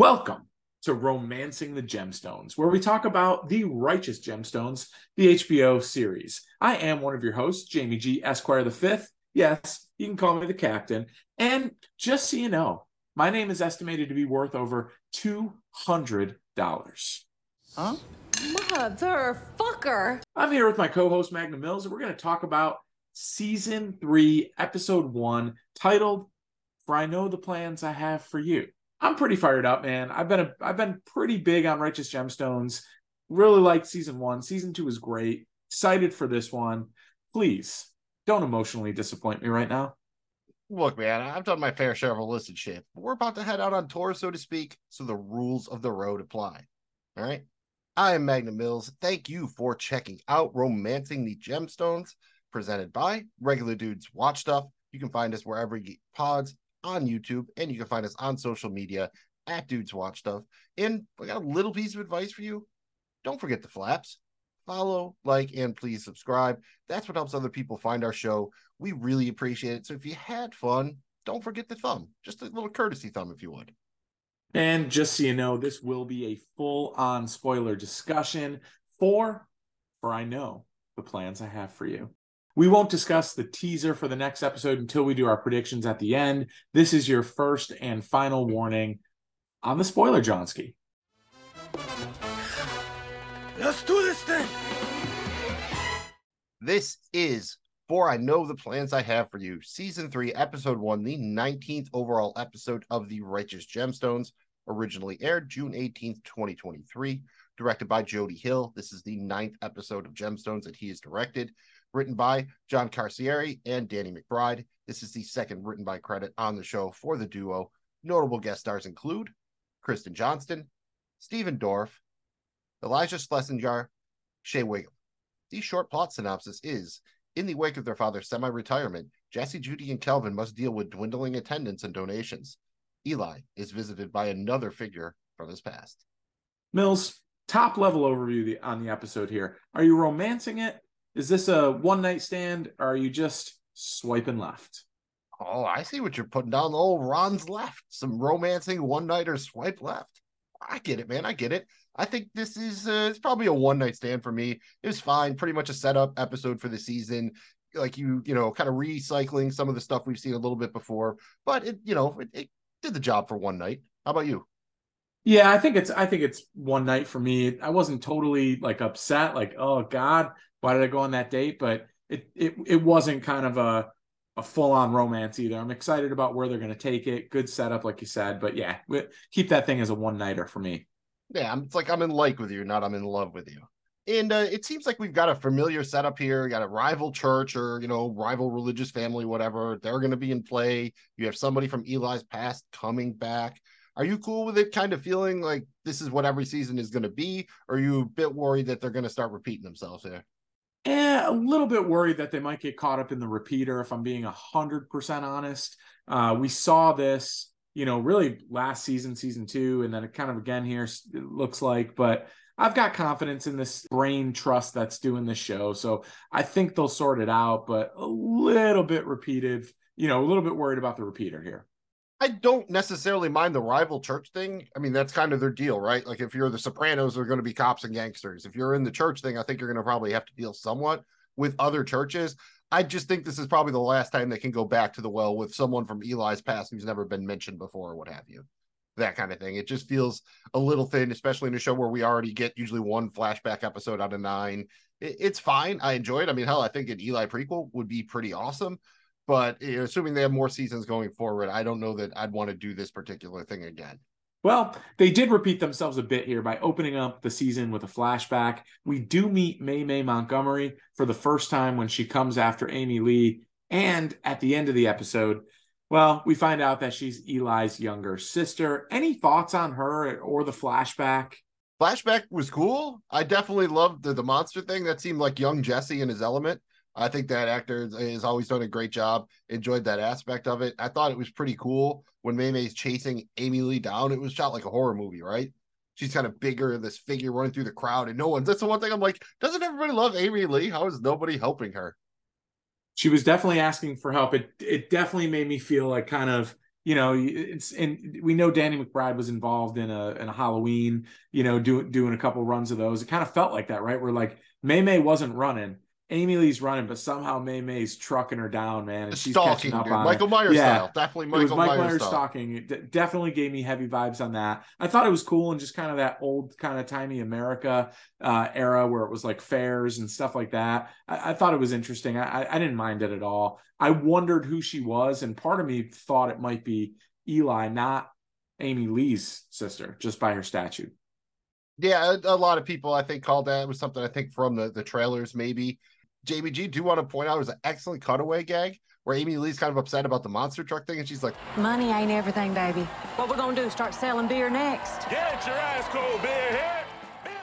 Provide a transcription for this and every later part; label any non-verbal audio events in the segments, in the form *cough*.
Welcome to Romancing the Gemstones, where we talk about the Righteous Gemstones, the HBO series. I am one of your hosts, Jamie G. Esquire the Fifth. Yes, you can call me the captain. And just so you know, my name is estimated to be worth over $200. Huh? Motherfucker. I'm here with my co host, Magnum Mills, and we're going to talk about season three, episode one, titled For I Know the Plans I Have for You. I'm pretty fired up, man. I've been a, I've been pretty big on Righteous Gemstones. Really liked season one. Season two is great. Excited for this one. Please don't emotionally disappoint me right now. Look, man, I've done my fair share of illicit shit, but we're about to head out on tour, so to speak, so the rules of the road apply. All right. I am Magnum Mills. Thank you for checking out Romancing the Gemstones, presented by Regular Dudes Watch Stuff. You can find us wherever you get pods on YouTube, and you can find us on social media at Dudes Watch Stuff. And I got a little piece of advice for you. Don't forget the flaps. Follow, like, and please subscribe. That's what helps other people find our show. We really appreciate it. So if you had fun, don't forget the thumb. Just a little courtesy thumb, if you would. And just so you know, this will be a full on spoiler discussion for, for I know the plans I have for you. We won't discuss the teaser for the next episode until we do our predictions at the end. This is your first and final warning on the spoiler, Johnsky. Let's do this thing. This is For I Know the Plans I Have for You, Season 3, Episode 1, the 19th overall episode of The Righteous Gemstones, originally aired June 18th, 2023, directed by Jody Hill. This is the ninth episode of Gemstones that he has directed, written by John Carcieri and Danny McBride. This is the second written by credit on the show for the duo. Notable guest stars include Kristen Johnston, Stephen Dorff, Elijah Schlesinger, Shea Whigham. The short plot synopsis is In the wake of their father's semi retirement, Jesse, Judy, and Kelvin must deal with dwindling attendance and donations. Eli is visited by another figure from his past. Mills, top level overview on the episode here. Are you romancing it? Is this a one night stand? Or are you just swiping left? Oh, I see what you're putting down. The old Ron's left. Some romancing one nighter swipe left. I get it, man. I get it. I think this is uh, it's probably a one night stand for me. It was fine, pretty much a setup episode for the season. Like you, you know, kind of recycling some of the stuff we've seen a little bit before, but it, you know, it, it did the job for one night. How about you? Yeah, I think it's I think it's one night for me. I wasn't totally like upset, like oh god, why did I go on that date? But it it it wasn't kind of a a full on romance either. I'm excited about where they're going to take it. Good setup, like you said, but yeah, keep that thing as a one nighter for me. Yeah, I'm, it's like I'm in like with you, not I'm in love with you. And uh, it seems like we've got a familiar setup here. You got a rival church or you know rival religious family, whatever. They're going to be in play. You have somebody from Eli's past coming back. Are you cool with it? Kind of feeling like this is what every season is going to be, or are you a bit worried that they're going to start repeating themselves here? Eh, a little bit worried that they might get caught up in the repeater. If I'm being a hundred percent honest, uh, we saw this, you know, really last season, season two, and then it kind of again here it looks like. But I've got confidence in this brain trust that's doing this show, so I think they'll sort it out. But a little bit repeated, you know, a little bit worried about the repeater here. I don't necessarily mind the rival church thing. I mean, that's kind of their deal, right? Like if you're the Sopranos, they're going to be cops and gangsters. If you're in the church thing, I think you're going to probably have to deal somewhat with other churches. I just think this is probably the last time they can go back to the well with someone from Eli's past who's never been mentioned before or what have you. That kind of thing. It just feels a little thin, especially in a show where we already get usually one flashback episode out of nine. it's fine. I enjoy it. I mean, hell, I think an Eli prequel would be pretty awesome but you know, assuming they have more seasons going forward, I don't know that I'd want to do this particular thing again. Well, they did repeat themselves a bit here by opening up the season with a flashback. We do meet May May Montgomery for the first time when she comes after Amy Lee. And at the end of the episode, well, we find out that she's Eli's younger sister. Any thoughts on her or the flashback? Flashback was cool. I definitely loved the, the monster thing. That seemed like young Jesse in his element. I think that actor has always done a great job. Enjoyed that aspect of it. I thought it was pretty cool when May May's chasing Amy Lee down. It was shot like a horror movie, right? She's kind of bigger, this figure running through the crowd, and no one. That's the one thing I'm like, doesn't everybody love Amy Lee? How is nobody helping her? She was definitely asking for help. It it definitely made me feel like kind of you know, it's and we know Danny McBride was involved in a in a Halloween, you know, doing doing a couple runs of those. It kind of felt like that, right? Where like May May wasn't running. Amy Lee's running, but somehow May May's trucking her down, man, and she's stalking, catching up dude. on Michael. Myers Yeah. style. Definitely It was Michael Mike Myers, stalking. It d- definitely gave me heavy vibes on that. I thought it was cool and just kind of that old kind of timey America uh, era where it was like fairs and stuff like that. I, I thought it was interesting. I, I, I didn't mind it at all. I wondered who she was, and part of me thought it might be Eli, not Amy Lee's sister, just by her statue. Yeah, a, a lot of people I think called that. It was something I think from the, the trailers, maybe. Jamie G, do want to point out it was an excellent cutaway gag where Amy Lee's kind of upset about the monster truck thing, and she's like, Money ain't everything, baby. What we're gonna do? Start selling beer next? Get your ass cold beer here.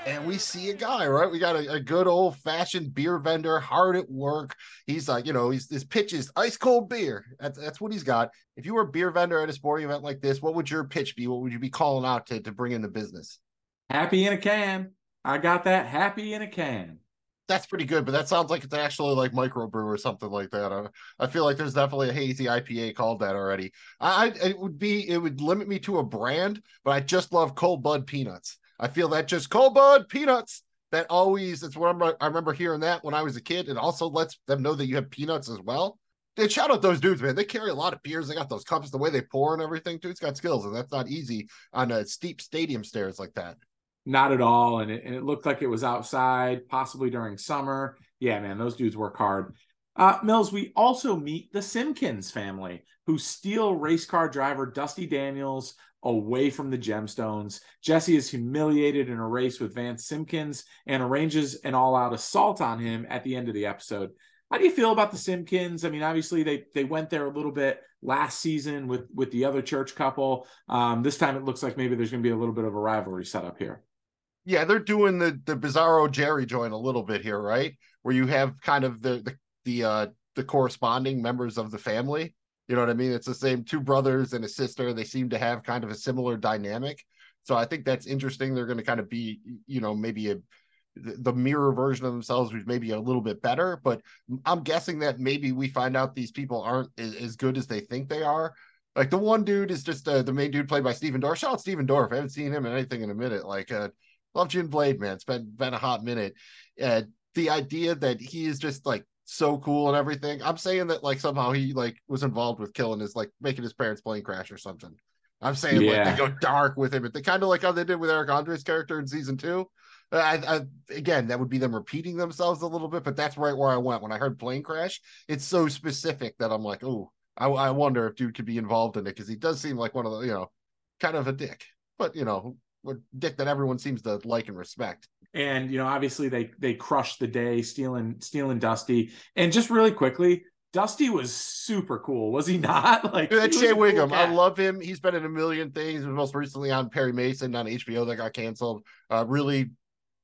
and we see a guy, right? We got a, a good old fashioned beer vendor, hard at work. He's like, you know, he's his pitch is ice cold beer. That's that's what he's got. If you were a beer vendor at a sporting event like this, what would your pitch be? What would you be calling out to to bring in the business? Happy in a can. I got that happy in a can. That's pretty good, but that sounds like it's actually like microbrew or something like that. I, I feel like there's definitely a hazy IPA called that already. I it would be it would limit me to a brand, but I just love cold bud peanuts. I feel that just cold bud peanuts. That always it's what I'm, I remember hearing that when I was a kid. It also lets them know that you have peanuts as well. And shout out those dudes, man. They carry a lot of beers. They got those cups, the way they pour and everything. Dude's got skills, and that's not easy on a steep stadium stairs like that. Not at all. And it, and it looked like it was outside, possibly during summer. Yeah, man, those dudes work hard. Uh, Mills, we also meet the Simpkins family who steal race car driver Dusty Daniels away from the gemstones. Jesse is humiliated in a race with Vance Simpkins and arranges an all out assault on him at the end of the episode. How do you feel about the Simpkins? I mean, obviously they they went there a little bit last season with with the other church couple. Um, this time it looks like maybe there's going to be a little bit of a rivalry set up here. Yeah, they're doing the the Bizarro Jerry joint a little bit here, right? Where you have kind of the the the uh the corresponding members of the family. You know what I mean? It's the same two brothers and a sister. They seem to have kind of a similar dynamic. So I think that's interesting. They're going to kind of be, you know, maybe a the mirror version of themselves, which maybe a little bit better. But I'm guessing that maybe we find out these people aren't as, as good as they think they are. Like the one dude is just uh, the main dude played by Stephen Dorff. Shout out Stephen Dorff. I haven't seen him in anything in a minute. Like uh, love Jim Blade, man. It's been been a hot minute. Uh, the idea that he is just like so cool and everything. I'm saying that like somehow he like was involved with killing his like making his parents plane crash or something. I'm saying Yeah. like they go dark with him, but they kind of like how they did with Eric Andre's character in season two. I, I again, that would be them repeating themselves a little bit, but that's right where I went when I heard plane crash. It's so specific that I'm like, oh, I, I wonder if dude could be involved in it because he does seem like one of the you know, kind of a dick, but you know, dick that everyone seems to like and respect. and you know obviously they they crushed the day stealing stealing dusty and just really quickly dusty was super cool was he not *laughs* like Dude, that's Shea cool Whigham. I love him. He's been in a million things. Most recently on Perry Mason on HBO that got canceled. Uh, really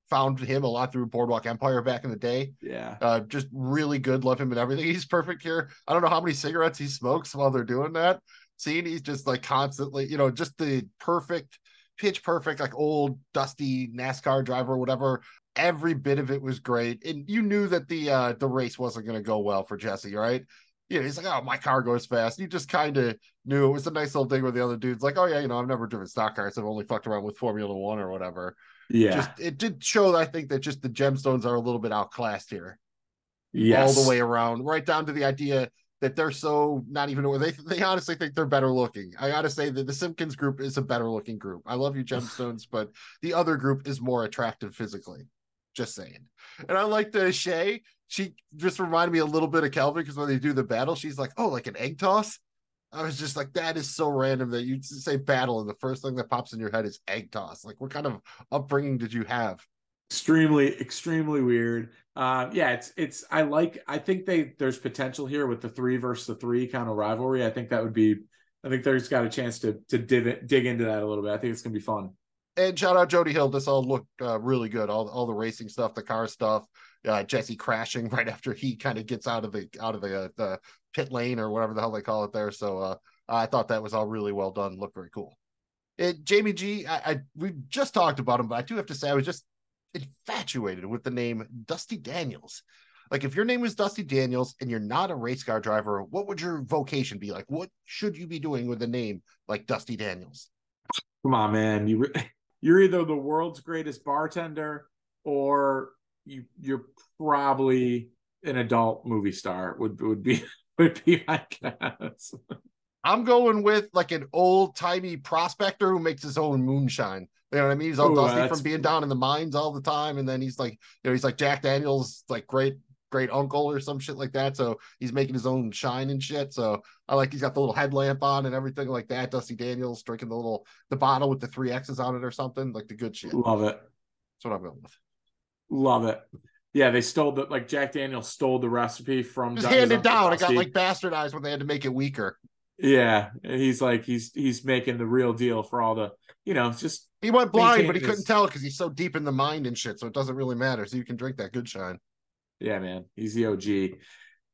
found him a lot through Boardwalk Empire back in the day. yeah Uh, just really good. Love him and everything. He's perfect here. I don't know how many cigarettes he smokes while they're doing that. Seeing he's just like constantly, you know, just the perfect, pitch perfect, like old dusty NASCAR driver, whatever. Every bit of it was great, and you knew that the uh the race wasn't going to go well for Jesse, right? You know, he's like, oh, my car goes fast. You just kind of knew it was a nice little thing where the other dude's like, oh yeah, you know, I've never driven stock cars. I've only fucked around with Formula One or whatever. yeah Just it did show, I think, that just the gemstones are a little bit outclassed here yes. all the way around, right down to the idea that they're so not even they they honestly think they're better looking. I gotta say that the Simpkins group is a better looking group. I love you, Gemstones, but the other group is more attractive physically. Just saying. And I like the Shay. She just reminded me a little bit of Kelvin because when they do the battle, she's like, "Oh, like an egg toss." I was just like, that is so random that you say battle, and the first thing that pops in your head is egg toss. Like, what kind of upbringing did you have? Extremely extremely weird uh yeah it's it's i like i think they there's potential here with the three versus the three kind of rivalry i think that would be i think there's got a chance to to div- dig into that a little bit i think it's gonna be fun and shout out Jody Hill. This all looked uh, really good. All all the racing stuff, the car stuff, uh, Jesse crashing *laughs* right after he kind of gets out of the out of the uh, the pit lane or whatever the hell they call it there. So uh, I thought that was all really well done. Looked very cool. It, Jamie G, I, I we just talked about him, but I do have to say I was just infatuated with the name Dusty Daniels. Like if your name was Dusty Daniels and you're not a race car driver, what would your vocation be? Like what should you be doing with a name like Dusty Daniels? Come on, man. You *laughs* you're either the world's greatest bartender or you you're probably an adult movie star would would be *laughs* would be my guess. *laughs* I'm going with like an old timey prospector who makes his own moonshine. You know what I mean? He's all Ooh, dusty that's- from being down in the mines all the time, and then he's like, you know, he's like Jack Daniels, like great great uncle or some shit like that. So he's making his own shine and shit. So I like he's got the little headlamp on and everything like that. Dusty Daniels drinking the little the bottle with the three X's on it or something, like the good shit. Love it. That's what I'm going with. Love it. Yeah, they stole the like Jack Daniels stole the recipe from Just handed down. It got like bastardized when they had to make it weaker. Yeah, he's like he's he's making the real deal for all the you know just He went blind, but he couldn't tell because he's so deep in the mind and shit. So it doesn't really matter. So you can drink that good shine. yeah man he's the OG.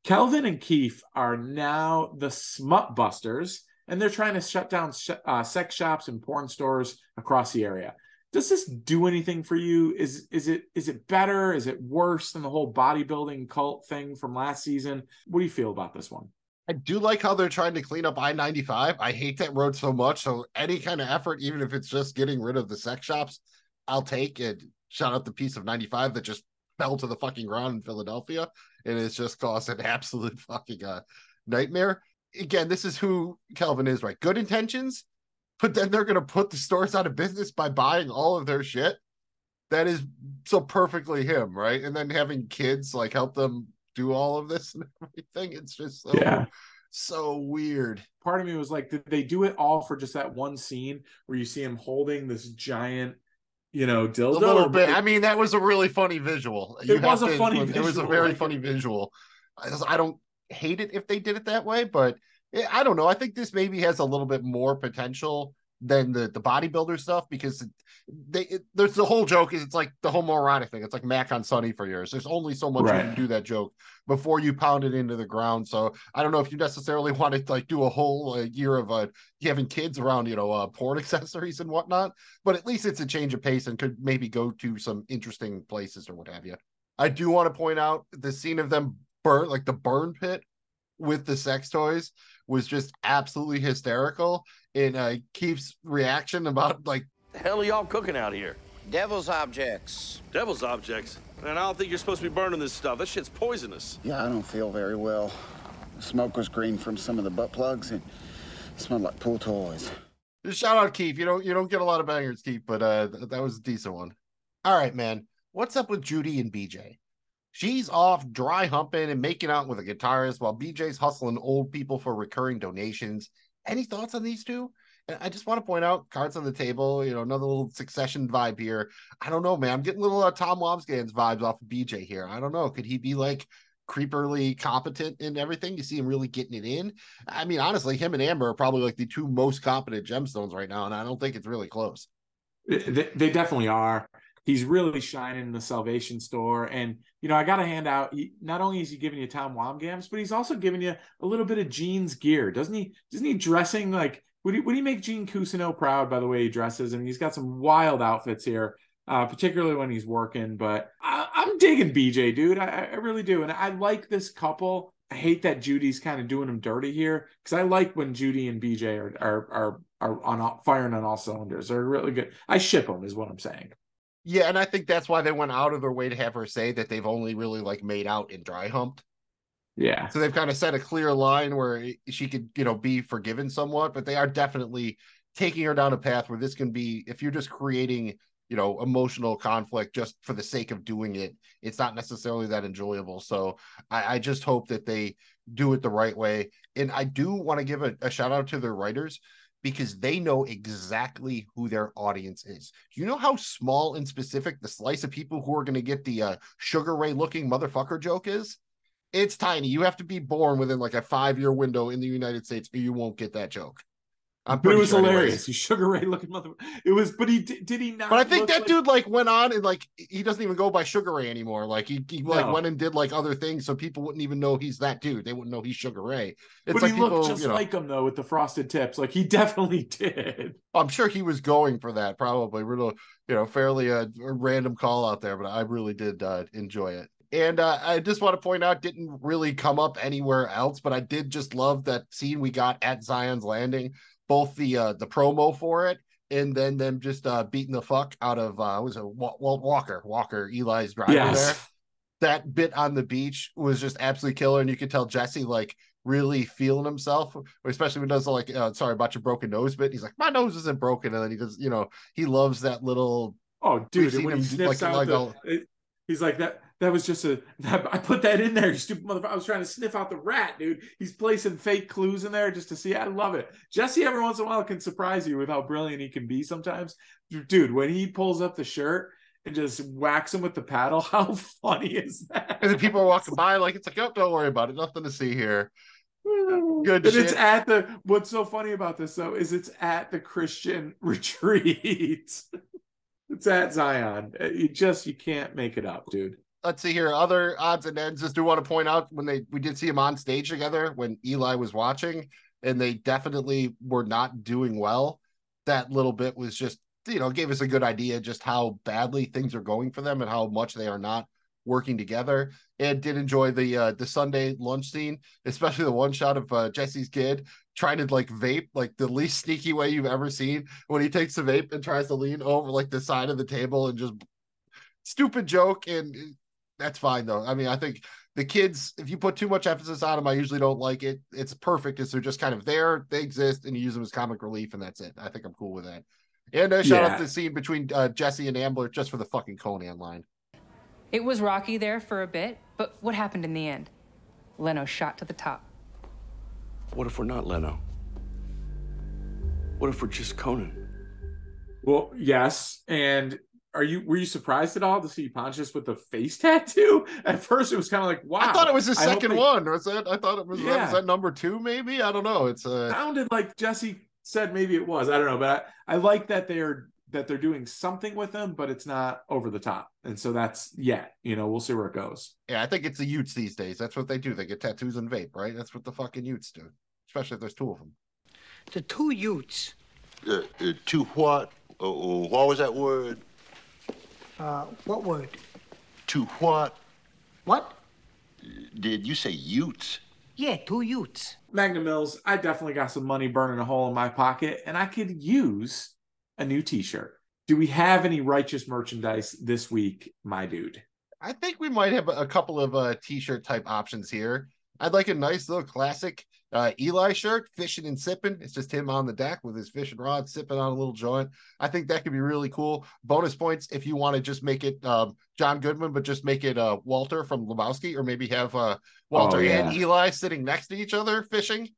Kelvin and Keith are now the Smut Busters, and they're trying to shut down sh- uh, sex shops and porn stores across the area. Does this do anything for you? Is is it is it better? Is it worse than the whole bodybuilding cult thing from last season? What do you feel about this one? I do like how they're trying to clean up I 95. I hate that road so much. So any kind of effort, even if it's just getting rid of the sex shops, I'll take it. Shout out the piece of 95 that just fell to the fucking ground in Philadelphia. And it's just caused an *laughs* absolute fucking uh, nightmare. Again, this is who Kelvin is, right? Good intentions, but then they're going to put the stores out of business by buying all of their shit. That is so perfectly him, right? And then having kids like help them do all of this *laughs* and everything. It's just so Yeah. so weird. part of me was like, did they do it all for just that one scene where you see him holding this giant, you know, A dildo? little Or- bit. I mean, that was a really funny visual. It was have a funny It was a very funny visual. I I don't hate it if they did it that way, but eh, I don't know. I think this maybe has a little bit more potential than the the bodybuilder stuff because they it, there's the whole joke is it's like the homoerotic thing. It's like Mac on Sunny for years. There's only so much you can do that joke before you pound it into the ground. So I don't know if you necessarily *laughs* want to like do a whole uh, year of uh, having kids around you know uh, porn *laughs* accessories and whatnot. But at least it's a change of pace and could maybe go to some interesting places or what have you. I do want to point out the scene of them burn like the burn pit with the sex toys was just absolutely hysterical. And uh, Keith's reaction about like The hell are y'all cooking out here? Devil's objects. Devil's objects. And I don't think you're supposed to be burning this stuff. That shit's poisonous. Yeah, I don't feel very well. The smoke was green from some of the butt plugs and it smelled like pool toys. Just shout out Keith. You don't you don't get a lot of bangers, Keith, but uh th- that was a decent one. All right, man. What's up with Judy and BJ? She's off dry humping and making out with a guitarist while BJ's hustling old people for recurring donations. Any thoughts on these two? And I just want to point out cards on the table, you know, another little succession vibe here. I don't know, man. I'm getting little uh, Tom Wambsgans vibes off of BJ here. I don't know. Could he be like creeperly competent in everything? You see him really getting it in. I mean, honestly, him and Amber are probably like the two most competent gemstones right now, and I don't think it's really close. They, they definitely are. He's really shining in the Salvation store, and you know I got to hand out. He, not only is he giving you Tom Wambsgans, but he's also giving you a little bit of Gene's gear, doesn't he? Doesn't he dressing like? Would he would he make Gene Cousineau proud by the way he dresses? I mean, he's got some wild outfits here, uh, particularly when he's working. But I, I'm digging BJ, dude. I, I really do, and I like this couple. I hate that Judy's kind of doing him dirty here because I like when Judy and BJ are are are are on all, firing on all cylinders. They're really good. I ship them, is what I'm saying. Yeah, and I think that's why they went out of their way to have her say that they've only really like made out and dry humped. Yeah, So they've kind of set a clear line where she could, you know, be forgiven somewhat, but they are definitely taking her down a path where this can be, if you're just creating, you know, emotional conflict just for the sake of doing it, it's not necessarily that enjoyable. So I, I just hope that they do it the right way. And I do want to give a, a shout out to their writers because they know exactly who their audience is. Do you know how small and specific the slice of people who are going to get the uh, Sugar Ray looking motherfucker joke is? It's tiny. You have to be born within like a five year window in the United States, or you won't get that joke. I'm but it was sure hilarious. He *laughs* Sugar Ray looking mother. It was, but he did, did he not? But I think that like- dude like went on and like he doesn't even go by Sugar Ray anymore. Like he, he like No. went and did like other things, so people wouldn't even know he's that dude. They wouldn't know he's Sugar Ray. It's But like he looked just you know. like him though with the frosted tips. Like he *laughs* definitely did. I'm sure he was going for that. Probably, real, you know, fairly a, a random call out there, but I really did uh, enjoy it. And uh, I just want to point out, didn't really come up anywhere else, but I did just love that scene we got at Zion's Landing, both the uh, the promo for it and then them just uh, beating the fuck out of uh, was it Walt Walker? Walker, Eli's driver yes. there. That bit on the beach was just absolutely killer, and you could tell Jesse like really feeling himself, especially when he does like, uh, sorry about your broken nose bit. He's like, my nose isn't broken, and then he does, you know, he loves that little. Oh, dude! When he sniffs like, out like the, all... he's like that that was just a. I put that in there, you stupid motherfucker. I was trying to sniff out the rat, dude. He's placing fake clues in there just to see. I love it. Jesse every once in a while can surprise you with how brilliant he can be sometimes. Dude, when he pulls up the shirt and just whacks him with the paddle, *laughs* how funny is that? And then people are walking by like it's like, oh, don't worry about it. Nothing to see here. *laughs* Good. And shit. it's at the. What's so funny about this though is it's at the Christian *laughs* retreat. it's at Zion. You just you can't make it up, dude let's see here. Other odds and ends. Just do want to point out when they we did see him on stage together when Eli was watching, and they definitely were not doing well. That little bit was just you know gave us a good idea just how badly things are going for them and how much they are not working together. And did enjoy the uh, the Sunday lunch scene, especially the one shot of uh, Jesse's kid trying to like vape like the least sneaky way you've ever seen when he takes the vape and tries to lean over like the side of the table and just stupid joke and that's fine though. I mean, I think the kids, if you put too much emphasis on them, I usually don't like it. It's perfect as they're just kind of there, they exist, and you use them as comic relief, and that's it. I think I'm cool with that. And uh, shout yeah. out the scene between uh, Jesse and Amber just for the fucking Conan line. It was rocky there for a bit, but what happened in the end? Leno shot to the top. What if we're not Leno? What if we're just Conan? Well, yes, and are you were you surprised at all to see Pontius with the face *laughs* tattoo? At first, it was kind of like, wow. I thought it was his second they... one. Was that? I thought it was. Yeah. Was that number two? Maybe I don't know. It's uh... sounded like Jesse said maybe it was. I don't know, but I, I like that they're that they're doing something with them, but it's not over the top. And so that's yeah, you know, we'll see where it goes. Yeah, I think it's the Utes these days. That's what they do. They get tattoos and vape, right? That's what the fucking Utes do. Especially if there's two of them. The two Utes. Uh, uh, two what? Uh, what was that word? Uh, what word? To what? What? Did you say Utes? Yeah, two Utes. Magnum Mills, I definitely got some money burning a hole in my pocket, and I could use a new T-shirt. Do we have any righteous merchandise this week, my dude? I think we might have a couple of uh, T-shirt type options here. I'd like a nice little classic uh, Eli shirt, fishing and sipping. It's just him on the deck with his fishing rod, sipping on a little joint. I think that could be really cool. Bonus points if you want to just make it um, John Goodman, but just make it uh, Walter from Lebowski, or maybe have uh, Walter oh, yeah. and Eli sitting next to each other fishing,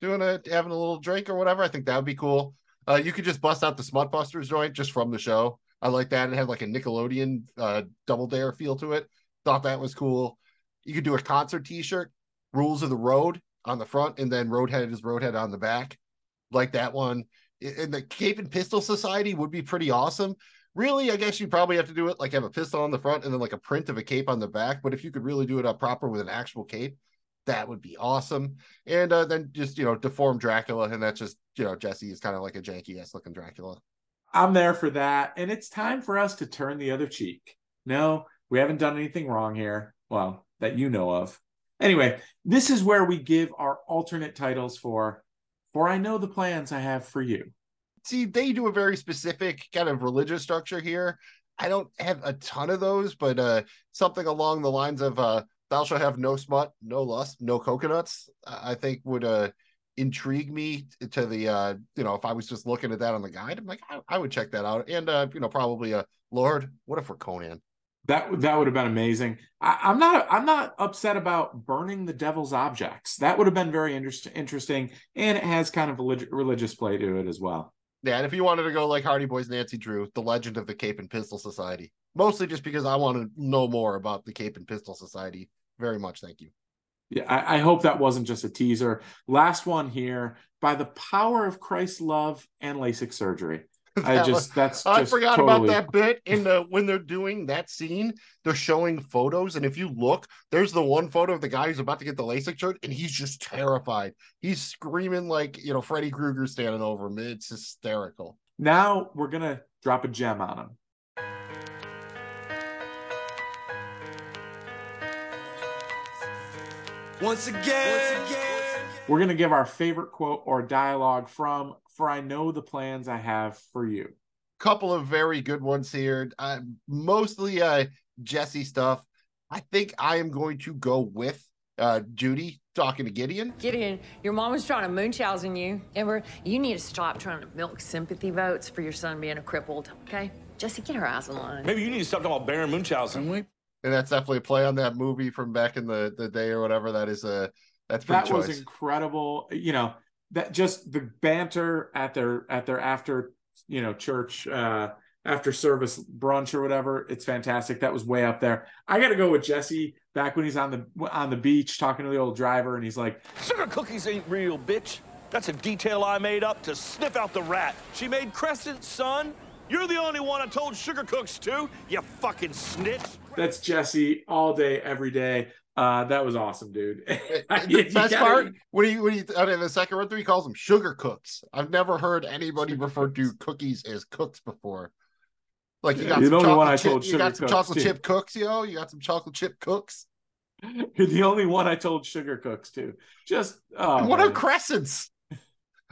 doing a having a little drink or whatever. I think that would be cool. Uh, you could just bust out the Smut Busters joint just from the show. I like that. It had like a Nickelodeon uh, double dare feel to it. Thought that was cool. You could do a concert T-shirt, Rules of the Road on the front, and then Roadhead is Roadhead on the back, like that one. And the Cape and Pistol Society would be pretty awesome. Really, I guess you probably have to do it like have a pistol on the front and then like a print of a cape on the back. But if you could really do it up proper with an actual cape, that would be awesome. And uh, then just you know deform Dracula, and that's just you know Jesse is kind of like a janky ass looking Dracula. I'm there for that, and it's time for us to turn the other cheek. No, we haven't done anything wrong here. Well, that you know of. Anyway, this is where we give our alternate titles for For I Know the Plans I Have for You. See, they do a very specific kind of religious structure here. I don't have a ton of those, but uh something along the lines of uh thou shalt have no smut, no lust, no coconuts, I think would uh intrigue me to the uh you know if i was just looking at that on the guide i'm like i, I would check that out and uh you know probably a uh, lord what if we're Conan that that would have been amazing. I, am not I'm not upset about burning the devil's objects. That would have been very inter- interesting, and it has kind of a leg- religious play to it as well. Yeah, and if you wanted to go like Hardy Boys, Nancy Drew, the Legend of the Cape and Pistol Society, mostly just because I want to know more about the Cape and Pistol Society. Very much, thank you. Yeah, I, I hope that wasn't just a teaser. Last one here. By the power of Christ's love and LASIK surgery. *laughs* I just that's I just forgot totally... about that bit in the when they're doing that scene, they're showing photos, and if you look, there's the one photo of the guy who's about to get the LASIK shirt, and he's just terrified. He's screaming like you know Freddy Krueger standing over him. It's hysterical. Now we're gonna drop a gem on him. Once again. We're going to give our favorite quote or dialogue from For I Know the Plans I Have for You. Couple of very good ones here. Uh, mostly uh, Jesse stuff. I think I am going to go with uh, Judy talking to Gideon. Gideon, your mom was trying to Munchausen you. Amber, you need to stop trying to milk sympathy votes for your son being a crippled, okay? Jesse, get her eyes in line. Maybe you need to stop talking about Baron Munchausen. And that's definitely a play on that movie from back in the, the day or whatever. That is a that's pretty That choice. was incredible. You know, that just the banter at their at their after, you know, church uh after service brunch or whatever. It's fantastic. That was way up there. I got to go with Jesse back when he's on the on the beach talking to the old driver and he's like, Sugar cookies ain't real, bitch. That's a detail I made up to sniff out the rat. She made Crescent, son. You're the only one I told sugar cooks to, you fucking snitch. that's Jesse all day every day. Uh that was awesome, dude. *laughs* the best part when he when he out in the second run through, he calls them sugar cooks. I've never heard anybody refer to cookies as cooks before. Like you got You're some the I chocolate chip, you got some cooks, chocolate too. chip cooks, yo. You got some chocolate chip cooks. You're *laughs* the only one I told sugar cooks to. Just oh, what are crescents?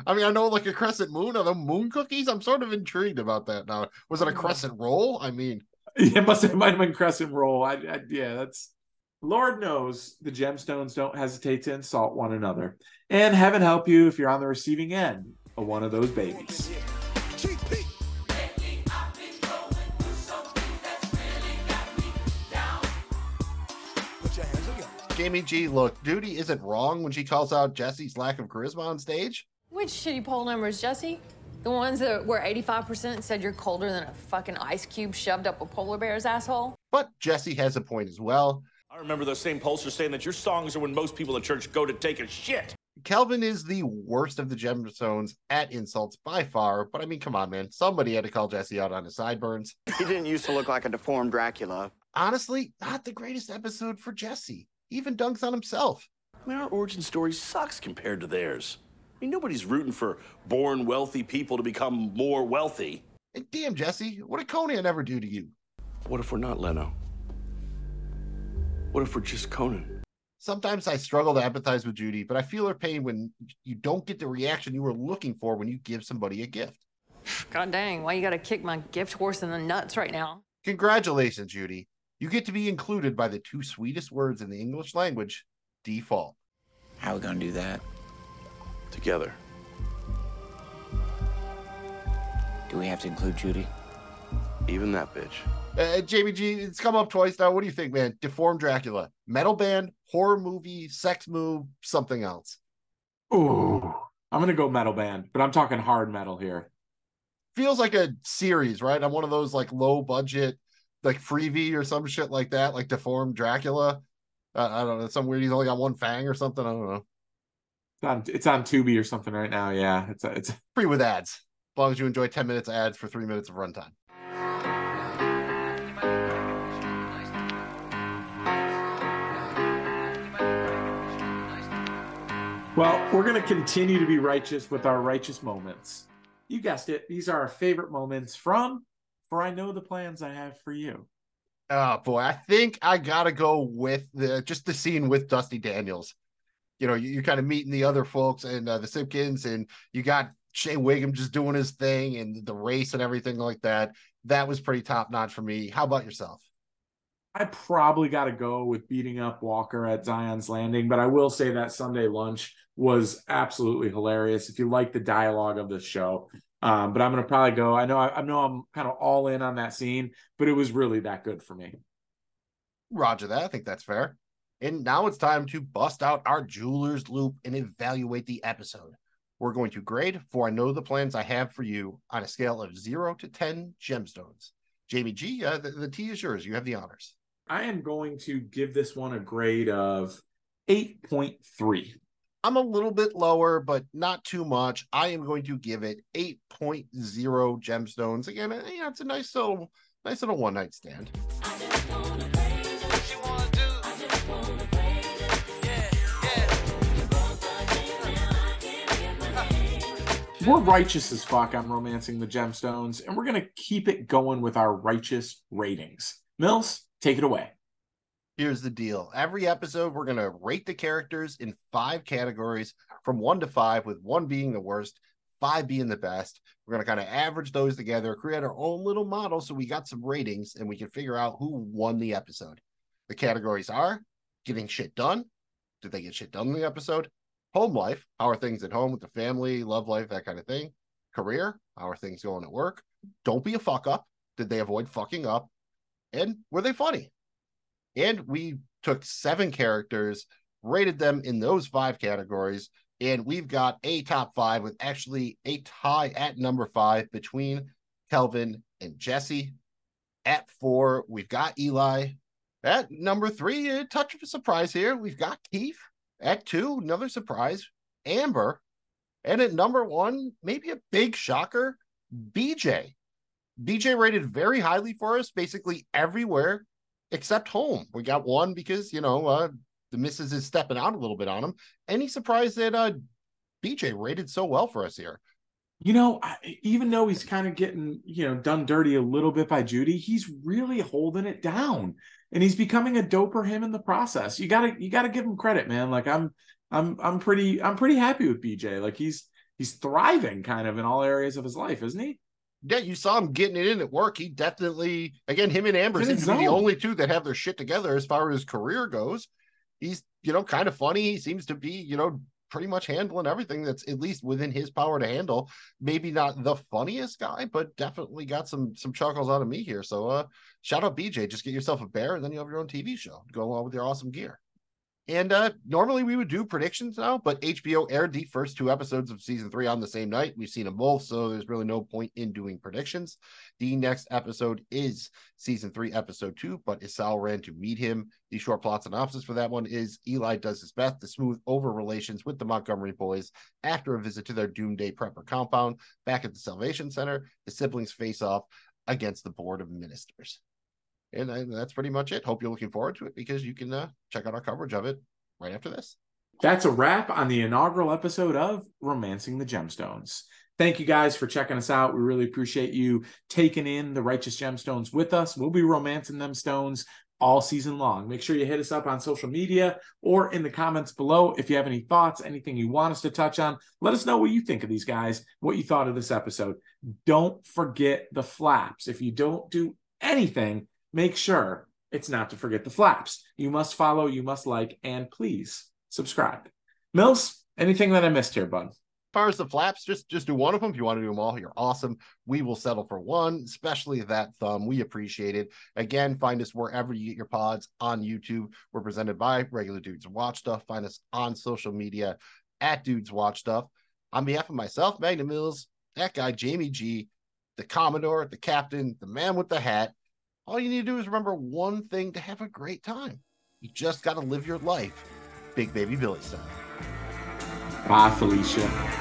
I mean, I know like a crescent moon. Are the moon cookies? I'm sort of intrigued about that now. Was it a crescent roll? I mean, *laughs* it must have might have been crescent roll. I, I yeah, that's Lord knows the gemstones don't hesitate to insult one another. And heaven help you if you're on the receiving end of one of those babies. Jamie G, look, Judy isn't wrong when she calls out Jesse's lack of charisma on stage. Which shitty poll numbers, Jesse? The ones that were 85% said you're colder than a fucking ice cube shoved up a polar bear's asshole? But Jesse has a point as well. I remember those same pollsters saying that your songs are when most people at church go to take a shit. Kelvin is the worst of the gemstones at insults by far, but I mean, come on, man. Somebody had to call Jesse out on his sideburns. He didn't used to look like a deformed Dracula. Honestly, not the greatest episode for Jesse. Even dunks on himself. I mean, our origin story sucks compared to theirs. I mean, nobody's rooting for born wealthy people to become more wealthy. And damn, Jesse, what did Conan ever do to you? What if we're not Leno? What if we're just Conan? Sometimes I struggle to empathize with Judy, but I feel her pain when you don't get the reaction you were looking for when you give somebody a gift. God dang, why you gotta kick my gift horse in the nuts right now? Congratulations, Judy. You get to be included by the two sweetest words in the English language default. How we gonna do that? Together. Do we have to include Judy? Even that bitch. Uh, Jamie G, it's come up twice now. What do you think, man? Deformed Dracula, metal band, horror movie, sex move, something else. Ooh, I'm gonna go metal band, but I'm talking hard metal here. Feels like a series, right? I'm one of those like low budget, like freebie or some shit like that, like Deformed Dracula. Uh, I don't know, some weird. He's only got one fang or something. I don't know. It's on, it's on Tubi or something right now. Yeah, it's it's Free with ads, as long as you enjoy ten minutes of ads for three minutes of runtime. Well, we're going to continue to be righteous with our righteous moments. You guessed it. These are our favorite moments from For I Know the Plans I Have for You. Oh boy, I think I gotta go with the just the scene with Dusty Daniels. You know, you, you kind of meeting the other folks and uh, the Simpkins, and you got Shane Whigham just doing his thing and the race and everything like that. That was pretty top notch for me. How about yourself? I probably got to go with beating up Walker at Zion's Landing, but I will say that Sunday lunch was absolutely hilarious. If you like the dialogue of the show, um, but I'm going to probably go. I know I, I know I'm kind of all in on that scene, but it was really that good for me. Roger that. I think that's fair. And now it's time to bust out our jeweler's loop and evaluate the episode. We're going to grade for I know the plans I have for you on a scale of zero to 10 gemstones. Jamie G, uh, the, the T is yours. You have the honors. I am going to give this one a grade of 8.3. I'm a little bit lower, but not too much. I am going to give it 8.0 gemstones. Again, eh, you know, it's a nice little, nice little one night stand. We're righteous as fuck on romancing the gemstones, and we're going to keep it going with our righteous ratings. Mills, take it away. Here's the deal. Every episode, we're going to rate the characters in five categories from one to five, with one being the worst, five being the best. We're going to kind of average those together, create our own little model so we got some ratings and we can figure out who won the episode. The categories are getting shit done. Did they get shit done in the episode? Home life. How are things at home with the family, love life, that kind of thing? Career. How are things going at work? Don't be a fuck up. Did they avoid fucking up? And were they funny? And we took seven characters, rated them in those five categories, and we've got a top five with actually a tie at number five between Kelvin and Jesse. At four, we've got Eli. At number three, a touch of a surprise here. We've got Keith. At two, another surprise, Amber. And at number one, maybe a big shocker, BJ. BJ rated very highly for us, basically everywhere except home. We got one because, you know, uh, the missus is stepping out a little bit on him. Any surprise that uh, BJ rated so well for us here? You know, even though he's kind of getting, you know, done dirty a little bit by Judy, he's really holding it down and he's becoming a doper him in the process. You gotta, you gotta give him credit, man. Like I'm, I'm, I'm pretty, I'm pretty happy with BJ. Like he's, he's thriving kind of in all areas of his life, isn't he? Yeah, you saw him getting it in at work. He definitely, again, him and Amber seem to be the only two that have their shit together as far as career goes. He's, you know, kind of funny. He seems to be, you know, pretty much handling everything that's at least within his power to handle. Maybe not the funniest guy, but definitely got some some chuckles out of me here. So, uh, shout out BJ. Just get yourself a bear, and then you have your own TV show. Go along with your awesome gear. And uh, normally we would do predictions now, but HBO aired the first two episodes of season three on the same night. We've seen them both, so there's really no point in doing predictions. The next episode is season three, episode two, but Esau ran to meet him. The short plot synopsis for that one is Eli does his best to smooth over relations with the Montgomery boys after a visit to their Doomsday Prepper compound back at the Salvation Center. The siblings face off against the Board of Ministers. And, and that's pretty much it. Hope you're looking forward to it because you can uh, check out our coverage of it right after this. That's a wrap on the inaugural episode of Romancing the Gemstones. Thank you guys for checking us out. We really appreciate you taking in the Righteous Gemstones with us. We'll be romancing them stones all season long. Make sure you hit us up on social media or in the comments below if you have any thoughts, anything you want us to touch on. Let us know what you think of these guys, what you thought of this episode. Don't forget the flaps. If you don't do anything, make sure it's not to forget the flaps. You must follow, you must like, and please subscribe. Mills, anything that I missed here, bud? As far as the flaps, just just do one of them. If you want to do them all, you're awesome. We will settle for one, especially that thumb. We appreciate it. Again, find us wherever you get your pods on YouTube. We're presented by Regular Dudes Watch Stuff. Find us on social media at Dudes Watch Stuff. On behalf of myself, Magnum Mills, that guy, Jamie G, the Commodore, the Captain, the man with the hat, all you need to do is remember one thing to have a great time. You just got to live your life, Big Baby Billy style. Bye, Felicia.